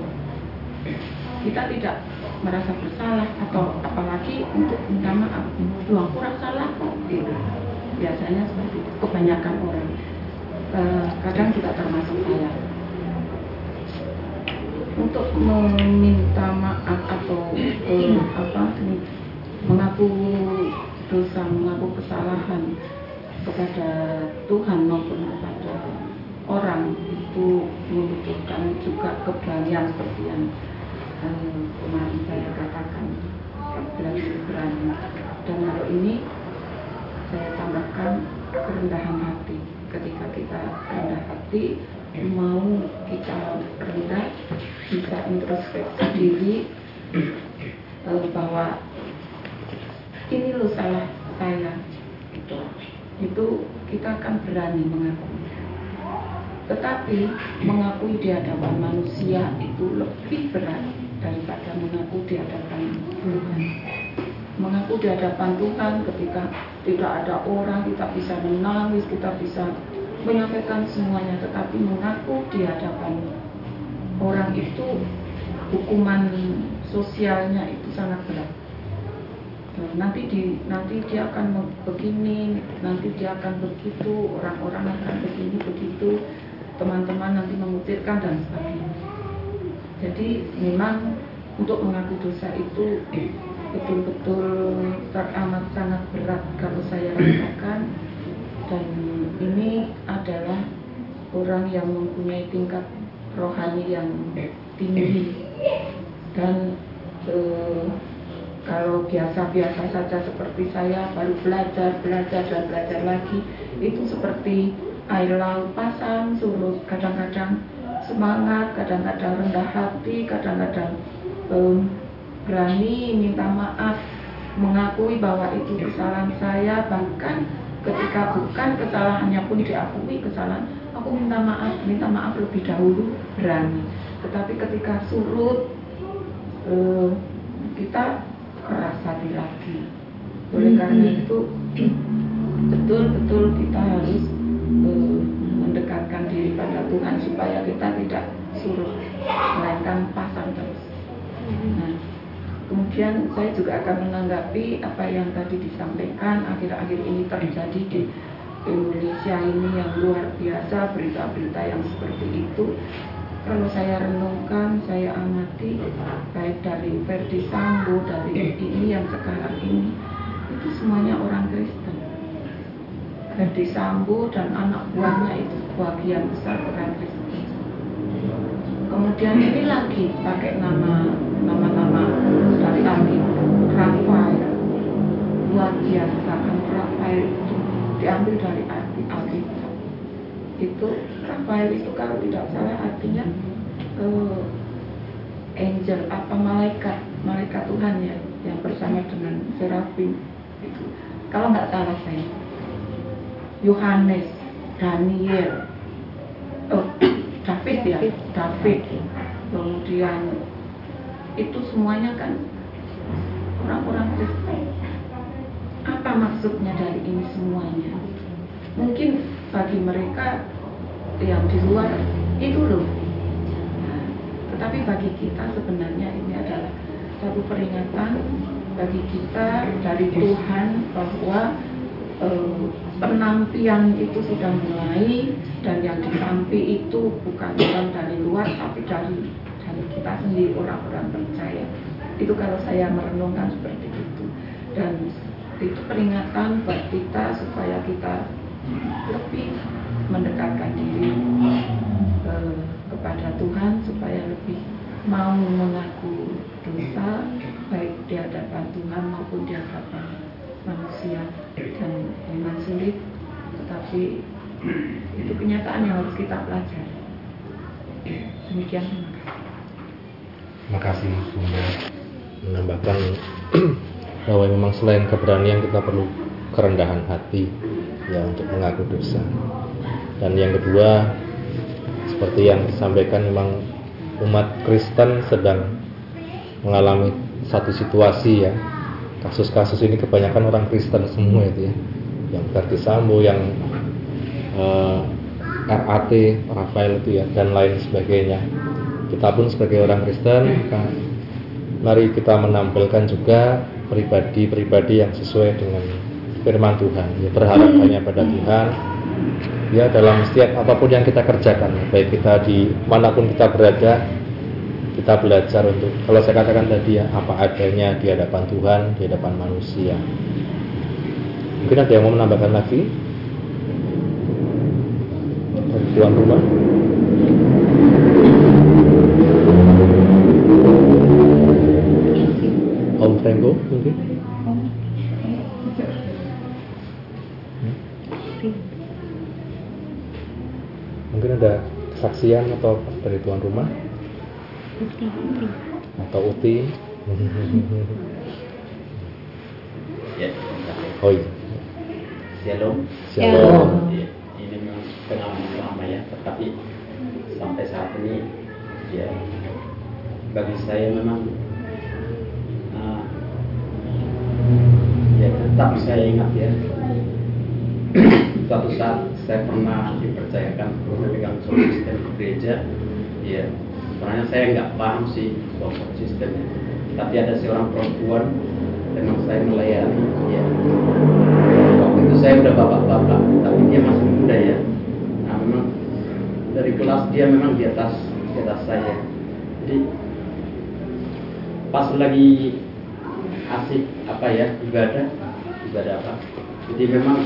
S1: kita tidak merasa bersalah atau apalagi untuk minta maaf. Itu aku salah kok gitu. biasanya seperti itu kebanyakan orang. Eh, kadang kita termasuk saya. Untuk meminta maaf atau eh, apa mengaku dosa mengaku kesalahan kepada Tuhan maupun kepada orang itu membutuhkan juga keberanian seperti yang eh, kemarin saya katakan keberanian keberanian. Dan kalau ini saya tambahkan kerendahan hati. Ketika kita rendah hati mau kita rendah bisa introspeksi diri eh, bahwa ini loh salah saya gitu itu kita akan berani mengakui. Tetapi mengakui di hadapan manusia itu lebih berat daripada mengaku di hadapan Tuhan. Mengaku di hadapan Tuhan ketika tidak ada orang kita bisa menangis, kita bisa menyampaikan semuanya, tetapi mengaku di hadapan orang itu hukuman sosialnya itu sangat berat. Nah, nanti di nanti dia akan begini nanti dia akan begitu orang-orang akan begini begitu teman-teman nanti memutirkan dan sebagainya. Jadi memang untuk mengaku dosa itu betul-betul teramat sangat berat kalau saya rasakan. Dan ini adalah orang yang mempunyai tingkat rohani yang tinggi. Dan eh,
S5: kadang-kadang semangat, kadang-kadang rendah hati, kadang-kadang um,
S1: berani minta maaf mengakui bahwa itu kesalahan saya. Bahkan ketika bukan kesalahannya pun diakui kesalahan aku minta maaf minta maaf lebih dahulu berani. Tetapi ketika surut kita keras hati lagi. Oleh karena itu betul-betul kita harus eh, mendekatkan diri pada Tuhan supaya kita tidak surut melainkan pasang terus. Nah Kemudian saya juga akan menanggapi apa yang tadi disampaikan. Akhir-akhir ini terjadi di Indonesia ini yang luar biasa berita-berita yang seperti itu. Kalau saya renungkan, saya amati baik dari Verdi Sambo, dari ini yang sekarang ini, itu semuanya orang Kristen. Verdi Sambo dan anak buahnya itu bagian besar orang Kristen. Kemudian ini lagi pakai nama nama-nama dari ahli Rafael luar biasa kan Rafael itu diambil dari arti Alkitab itu Rafael itu kalau tidak salah artinya uh, angel apa malaikat malaikat Tuhan ya yang bersama dengan serafim itu kalau nggak salah saya Yohanes Daniel oh David ya David kemudian itu semuanya kan orang-orang Kristen. Apa maksudnya dari ini semuanya? Mungkin bagi mereka yang di luar itu loh. Tetapi bagi kita sebenarnya ini adalah satu peringatan bagi kita dari Tuhan bahwa eh, penampian itu sudah mulai dan yang ditampi itu bukan dari luar tapi dari kita sendiri orang-orang percaya itu kalau saya merenungkan seperti itu dan itu peringatan buat kita supaya kita lebih mendekatkan diri eh, kepada Tuhan supaya lebih mau mengaku dosa baik di hadapan Tuhan maupun di hadapan manusia dan memang sulit tetapi itu kenyataan yang harus kita pelajari. Demikian terima kasih.
S3: Terima kasih Bunda. Menambahkan bahwa memang selain keberanian kita perlu kerendahan hati ya untuk mengaku dosa. Dan yang kedua seperti yang disampaikan memang umat Kristen sedang mengalami satu situasi ya. Kasus-kasus ini kebanyakan orang Kristen semua itu ya. Yang Verdi Sambo yang eh, RAT Rafael itu ya dan lain sebagainya. Kita pun sebagai orang Kristen mari kita menampilkan juga pribadi-pribadi yang sesuai dengan firman Tuhan. Ya berharap hanya pada Tuhan ya dalam setiap apa pun yang kita kerjakan baik kita di mana pun kita berada kita belajar untuk kalau saya katakan tadi ya apa adanya di hadapan Tuhan di hadapan manusia. Mungkin ada yang mau menambahkan lagi? Tuan rumah? Tenggo mungkin? Mungkin ada kesaksian atau dari tuan rumah? Uti, Uti. Atau Uti?
S6: ya,
S3: oh iya.
S6: Shalom.
S3: Shalom.
S6: Ya, ini memang pengalaman lama ya, tetapi sampai saat ini ya bagi saya memang tetap saya ingat ya suatu saat saya pernah dipercayakan memegang suatu sistem gereja. Ya sebenarnya saya nggak paham sih soal sistemnya tapi ada seorang perempuan memang saya melayani ya waktu itu saya udah bapak-bapak tapi dia masih muda ya. Nah memang dari kelas dia memang di atas di atas saya. Jadi pas lagi asik apa ya ibadah ibadah apa? Jadi memang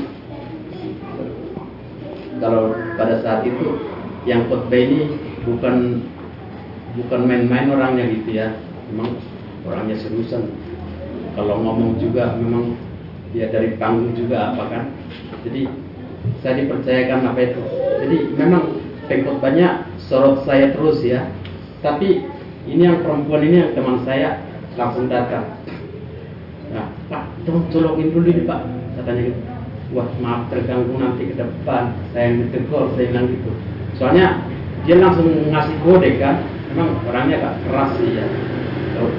S6: kalau pada saat itu yang khotbah ini bukan bukan main-main orangnya gitu ya. Memang orangnya seriusan. Kalau ngomong juga memang dia dari panggung juga apa kan. Jadi saya dipercayakan apa itu. Jadi memang pengkhotbahnya sorot saya terus ya. Tapi ini yang perempuan ini yang teman saya langsung datang. Nah pak tolong tolongin dulu nih pak. Katanya gitu wah maaf terganggu nanti ke depan. Saya yang ditegur saya bilang gitu. Soalnya dia langsung ngasih kode kan. Memang orangnya agak keras sih ya. Kalau,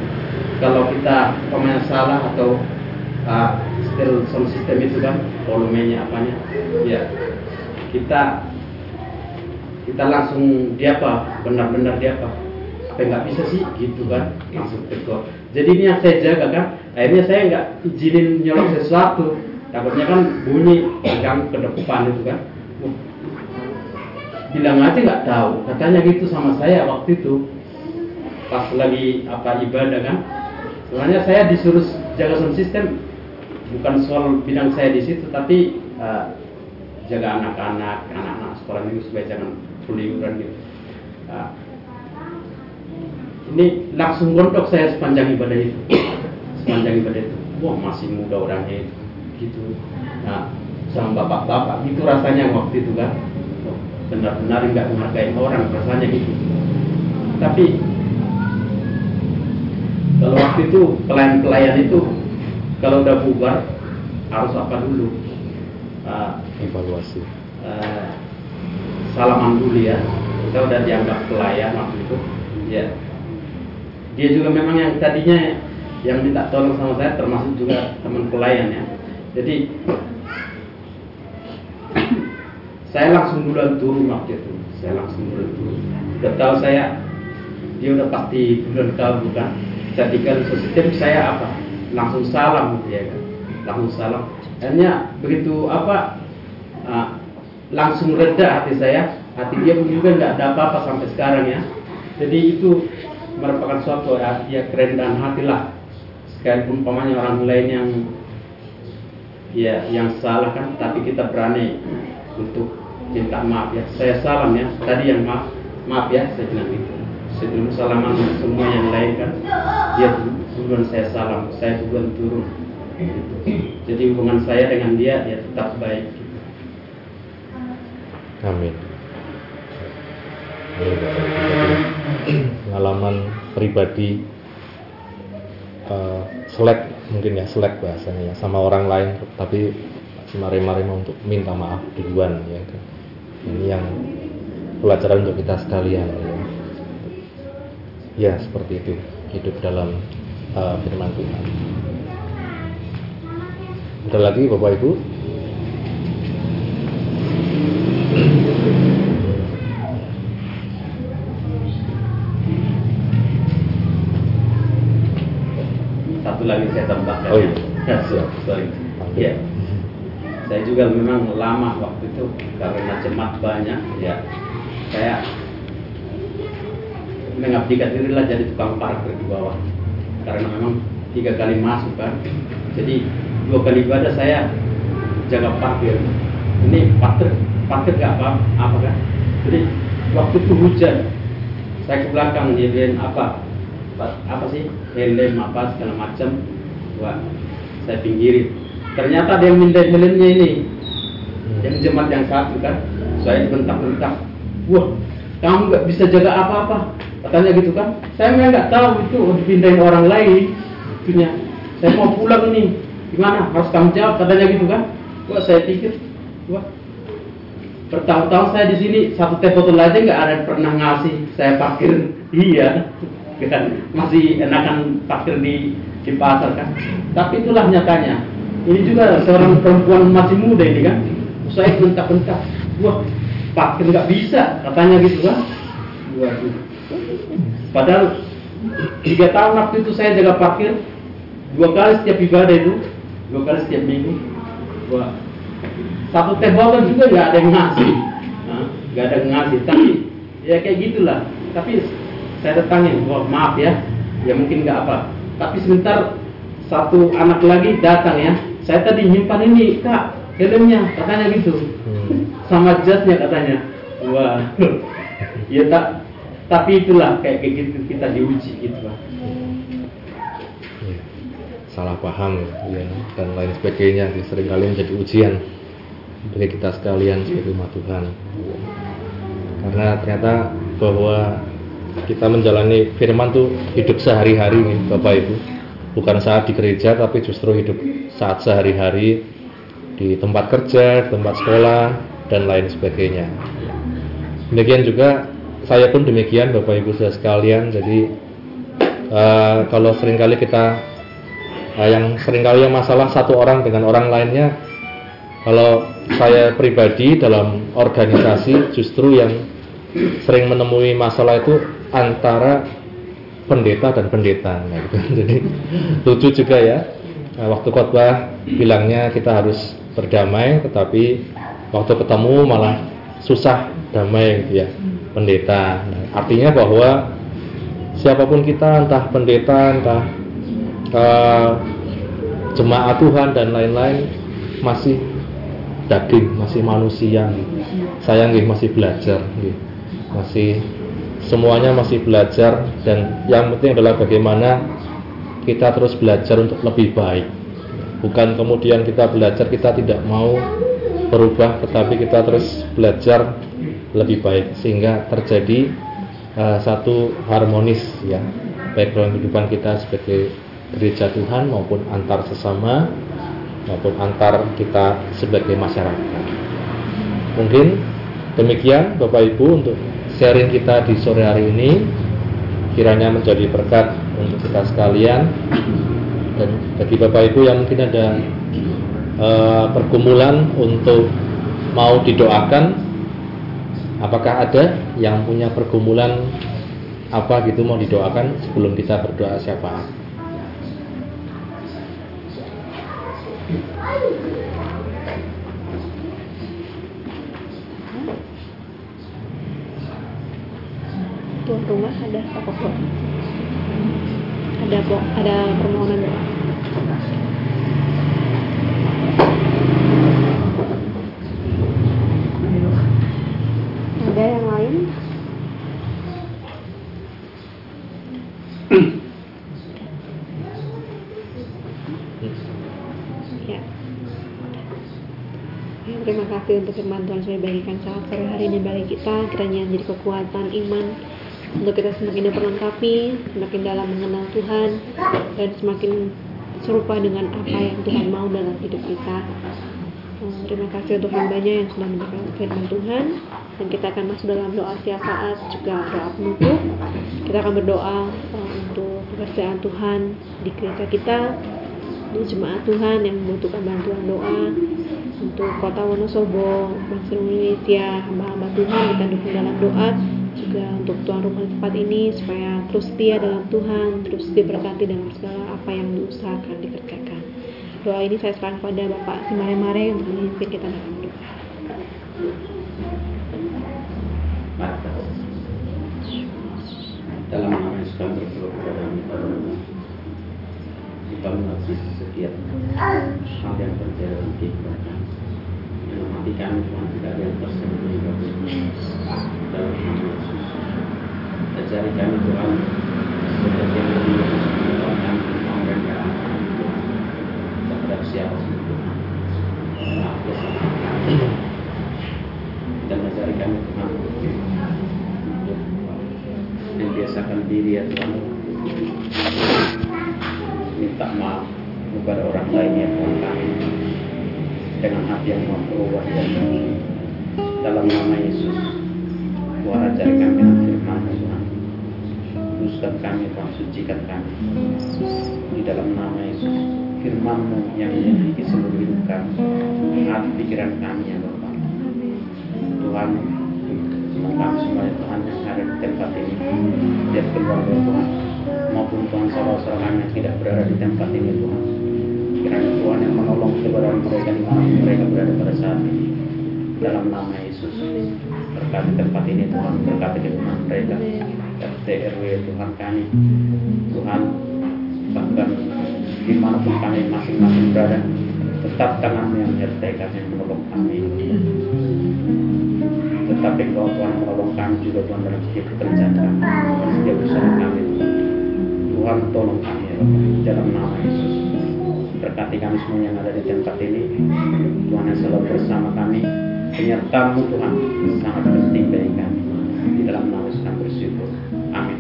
S6: kalau kita pemain salah atau uh, still sound system itu kan volumenya apanya ya. Kita kita langsung dia apa benar-benar dia apa apa nggak bisa sih? Gitu kan langsung tegur jadi ini yang saya jaga kan. Akhirnya saya nggak izinin nyolok sesuatu takutnya kan bunyi pegang ke depan itu kan. Bilang aja nggak tahu. Katanya gitu sama saya waktu itu. Pas lagi apa ibadah kan. Sebenarnya saya disuruh jaga sound system. Bukan soal bidang saya di situ tapi uh, jaga anak-anak anak-anak sekolah minggu supaya jangan keliuran gitu. Uh, ini langsung rontok saya sepanjang ibadah itu. Sepanjang ibadah itu. Wah masih muda orangnya itu gitu. Nah sama bapak-bapak gitu rasanya waktu itu kan benar-benar nggak menghargai orang rasanya gitu. Tapi kalau waktu itu pelayan-pelayan itu kalau udah bubar harus apa dulu? Uh,
S3: evaluasi.
S6: uh, salaman dulu ya. Kita udah dianggap pelayan waktu itu ya. Dia juga memang yang tadinya yang minta tolong sama saya termasuk juga teman pelayan ya jadi saya langsung duluan turun waktu itu. Saya langsung duluan turun. Udah tahu saya dia udah pasti duluan tahu bukan? Ketika sistem saya apa? Langsung salam gitu ya kan? Langsung salam. Akhirnya begitu apa uh, langsung reda hati saya. Hati dia pun juga nggak ada apa-apa sampai sekarang ya. Jadi itu merupakan suatu ya, ya kerendahan hati lah. Sekalipun pamannya orang lain yang ya yang salah kan tapi kita berani untuk minta maaf ya. Saya salam ya tadi yang maaf maaf ya saya bilang gitu. Sebelum salaman semua yang lain kan dia duluan saya salam saya duluan turun. Jadi hubungan saya dengan dia ya tetap baik. Gitu.
S3: amin pengalaman pribadi uh, selek mungkin ya selek bahasanya ya sama orang lain tapi mari-mari untuk minta maaf duluan ya kan. Ini yang pelajaran untuk kita sekalian ya. Ya seperti itu hidup dalam uh, firman Tuhan. Ada lagi Bapak Ibu
S6: saya tambahkan.
S3: Oh, iya.
S6: ya. Siap, sorry. Ya. Saya juga memang lama waktu itu karena jemaat banyak. Ya. Saya mengabdikan diri lah jadi tukang parkir di bawah. Karena memang tiga kali masuk kan. Jadi dua kali ibadah saya jaga parkir. Ini parkir parkir gak apa apa kan? Jadi waktu itu hujan saya ke belakang dia bilang apa apa, apa sih? Helm apa segala macam saya pinggirin. Ternyata dia yang mindai helmnya ini. Yang jemaat yang satu kan. Saya dibentak-bentak wah kamu nggak bisa jaga apa-apa. Katanya gitu kan. Saya memang nggak tahu itu. Dipindahin orang lain. Itunya saya mau pulang ini gimana? Harus tanggung jawab. Katanya gitu kan. Wah saya pikir wah. Bertahun-tahun saya di sini satu teh botol aja nggak ada pernah ngasih. Saya parkir. Iya. Kan. Masih enakan parkir di di pasar kan tapi itulah nyatanya. Ini juga seorang perempuan masih muda ini kan. Saya bentak-bentak. Wah parkir nggak bisa katanya gitu kan. Waduh. Padahal tiga tahun waktu itu saya jaga parkir dua kali setiap ibadah itu dua kali setiap minggu. Wah. Satu teh botol juga nggak ada yang ngasih. Nah, nggak ada yang ngasih. Tapi ya kayak gitulah. Tapi saya datangin wah maaf ya. Ya mungkin nggak apa tapi sebentar satu anak lagi datang ya. Saya tadi nyimpan ini kak helmnya katanya gitu.
S3: Hmm.
S6: sama jasnya katanya. Wah ya tak tapi itulah kayak kayak gitu kita diuji gitu lah
S3: Ya, salah paham ya dan lain sebagainya. Ya, sering kali menjadi ujian bagi kita sekalian sebagai umat Tuhan. Karena ternyata bahwa kita menjalani firman tuh hidup sehari-hari nih Bapak Ibu bukan saat di gereja tapi justru hidup saat sehari-hari di tempat kerja, tempat sekolah dan lain sebagainya. Demikian juga saya pun demikian Bapak Ibu saudara sekalian. Jadi uh, kalau sering kali kita uh, yang sering kali yang masalah satu orang dengan orang lainnya kalau saya pribadi dalam organisasi justru yang sering menemui masalah itu antara pendeta dan pendeta. Nah, gitu. jadi lucu juga ya. Nah, waktu khotbah bilangnya kita harus berdamai tetapi waktu ketemu malah susah damai gitu ya pendeta. Nah, artinya bahwa siapa pun kita entah pendeta entah uh, jemaat Tuhan dan lain-lain masih daging masih manusia. Saya nggih masih belajar masih semuanya masih belajar dan yang penting adalah bagaimana kita terus belajar untuk lebih baik. Bukan kemudian kita belajar kita tidak mau berubah tetapi kita terus belajar lebih baik sehingga terjadi uh, satu harmonis ya baik dalam kehidupan kita sebagai gereja Tuhan maupun antar sesama maupun antar kita sebagai masyarakat. Mungkin demikian Bapak Ibu untuk sharing kita di sore hari ini kiranya menjadi berkat untuk kita sekalian. Dan bagi Bapak Ibu yang mungkin ada uh, pergumulan untuk mau didoakan apakah ada yang punya pergumulan apa gitu mau didoakan sebelum kita berdoa siapa
S2: tuan rumah ada apa kok ada kok ada permohonan doa ada yang lain? Ya. Ya, terima kasih untuk firman Tuhan. Sudah bagikan saat sore hari ini bagi kita. Kiranya menjadi kekuatan iman untuk kita semakin diperlengkapi, semakin dalam mengenal Tuhan, dan semakin serupa dengan apa yang Tuhan mau dalam hidup kita. Eh, terima kasih untuk hambanya yang sudah mendengar firman Tuhan dan kita akan masuk dalam doa syafaat juga doa penutup. Kita akan berdoa eh, untuk pekerjaan Tuhan di gereja kita, di jemaat Tuhan yang membutuhkan bantuan doa untuk kota Wonosobo, bangsa Indonesia, hamba-hamba Tuhan kita dukung dalam doa juga untuk tuan rumah tempat ini supaya terus setia dalam Tuhan, terus diberkati dengan segala apa yang diusahakan dikerjakan. Doa ini saya serahkan kepada Bapak Simare-Mare untuk memimpin kita dalam doa.
S6: dalam nama Yesus kami berdoa kepada kita mengasihi setiap hal yang terjadi dalam kehidupan kami. Hati kami Tuhan tidak ada yang tersembunyi dalam nama Yesus. Tuhan setiap yang lebih Tuhan kami mau dan kami Tuhan terhadap siapa Tuhan. Maaf kesalahan kami dan ajari Tuhan untuk membiasakan diri ya Tuhan minta maaf kepada orang lain ya Tuhan dengan hati yang berubah dan dalam nama Yesus. Tuhan ajari kami dengan firman Tuhan. Kuduskan kami Tuhan sucikan kami. Di dalam nama Yesus. firman-Mu yang memiliki seluruh hidup kami hati pikiran kami ya Bapak Tuhan kami semuanya Tuhan yang ada di tempat ini. Dan keluarga Tuhan maupun Tuhan saudara-saudara yang tidak berada di tempat ini Tuhan kiranya Tuhan yang menolong keberadaan mereka di mana mereka berada pada saat ini. Dalam nama Yesus. Berkati tempat ini Tuhan berkati kebenaran mereka. RT RW Tuhan kami. Tuhan bahkan di mana pun kami masing-masing berada tetap tangan yang menyertai kami yang menolong kami. Tetapi kalau Tuhan menolong kami juga Tuhan dalam setiap pekerjaan kami dalam setiap usaha kami. Tuhan tolong kami ya dalam nama Yesus berkati kami semua yang ada di tempat ini Tuhan yang selalu bersama kami penyertamu Tuhan sangat penting bagi kami di dalam nama Yesus kami bersyukur amin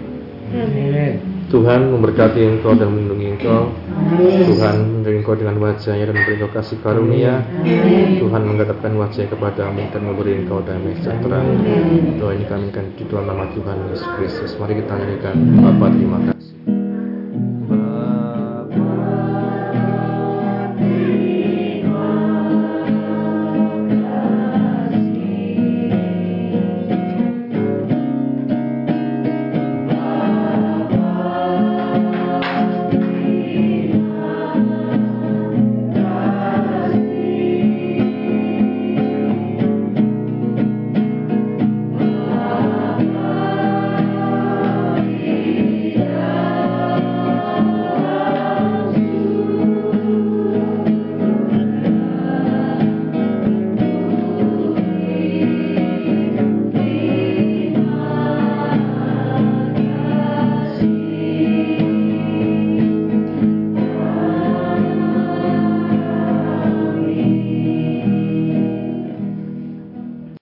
S3: Tuhan memberkati engkau dan melindungi engkau. Tuhan menerima engkau dengan wajahnya dan memberi engkau kasih karunia. Tuhan menggantapkan wajahnya kepadamu dan memberi engkau damai sejahtera. Doa ini kami akan di dalam nama Tuhan Yesus Kristus. Mari kita nyanyikan Bapa terima kasih.